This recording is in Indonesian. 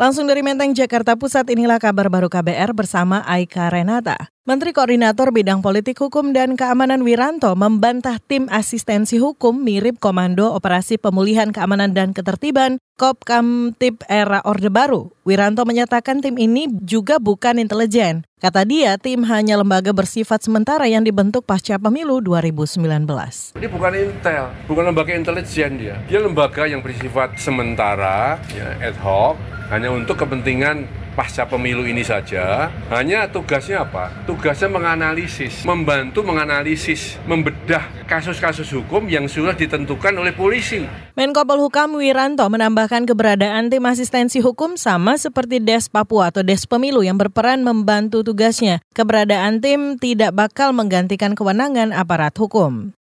Langsung dari Menteng, Jakarta Pusat, inilah kabar baru KBR bersama Aika Renata. Menteri Koordinator Bidang Politik Hukum dan Keamanan Wiranto membantah tim asistensi hukum mirip Komando Operasi Pemulihan Keamanan dan Ketertiban Kop Kamtip era Orde Baru. Wiranto menyatakan tim ini juga bukan intelijen. Kata dia, tim hanya lembaga bersifat sementara yang dibentuk pasca pemilu 2019. Ini bukan intel, bukan lembaga intelijen dia. Dia lembaga yang bersifat sementara, ya, ad hoc, hanya untuk kepentingan pasca pemilu ini saja. Hanya tugasnya apa? Tugasnya menganalisis, membantu menganalisis, membedah kasus-kasus hukum yang sudah ditentukan oleh polisi. Menko Polhukam Wiranto menambahkan keberadaan tim asistensi hukum sama seperti Des Papua atau Des Pemilu yang berperan membantu tugasnya. Keberadaan tim tidak bakal menggantikan kewenangan aparat hukum.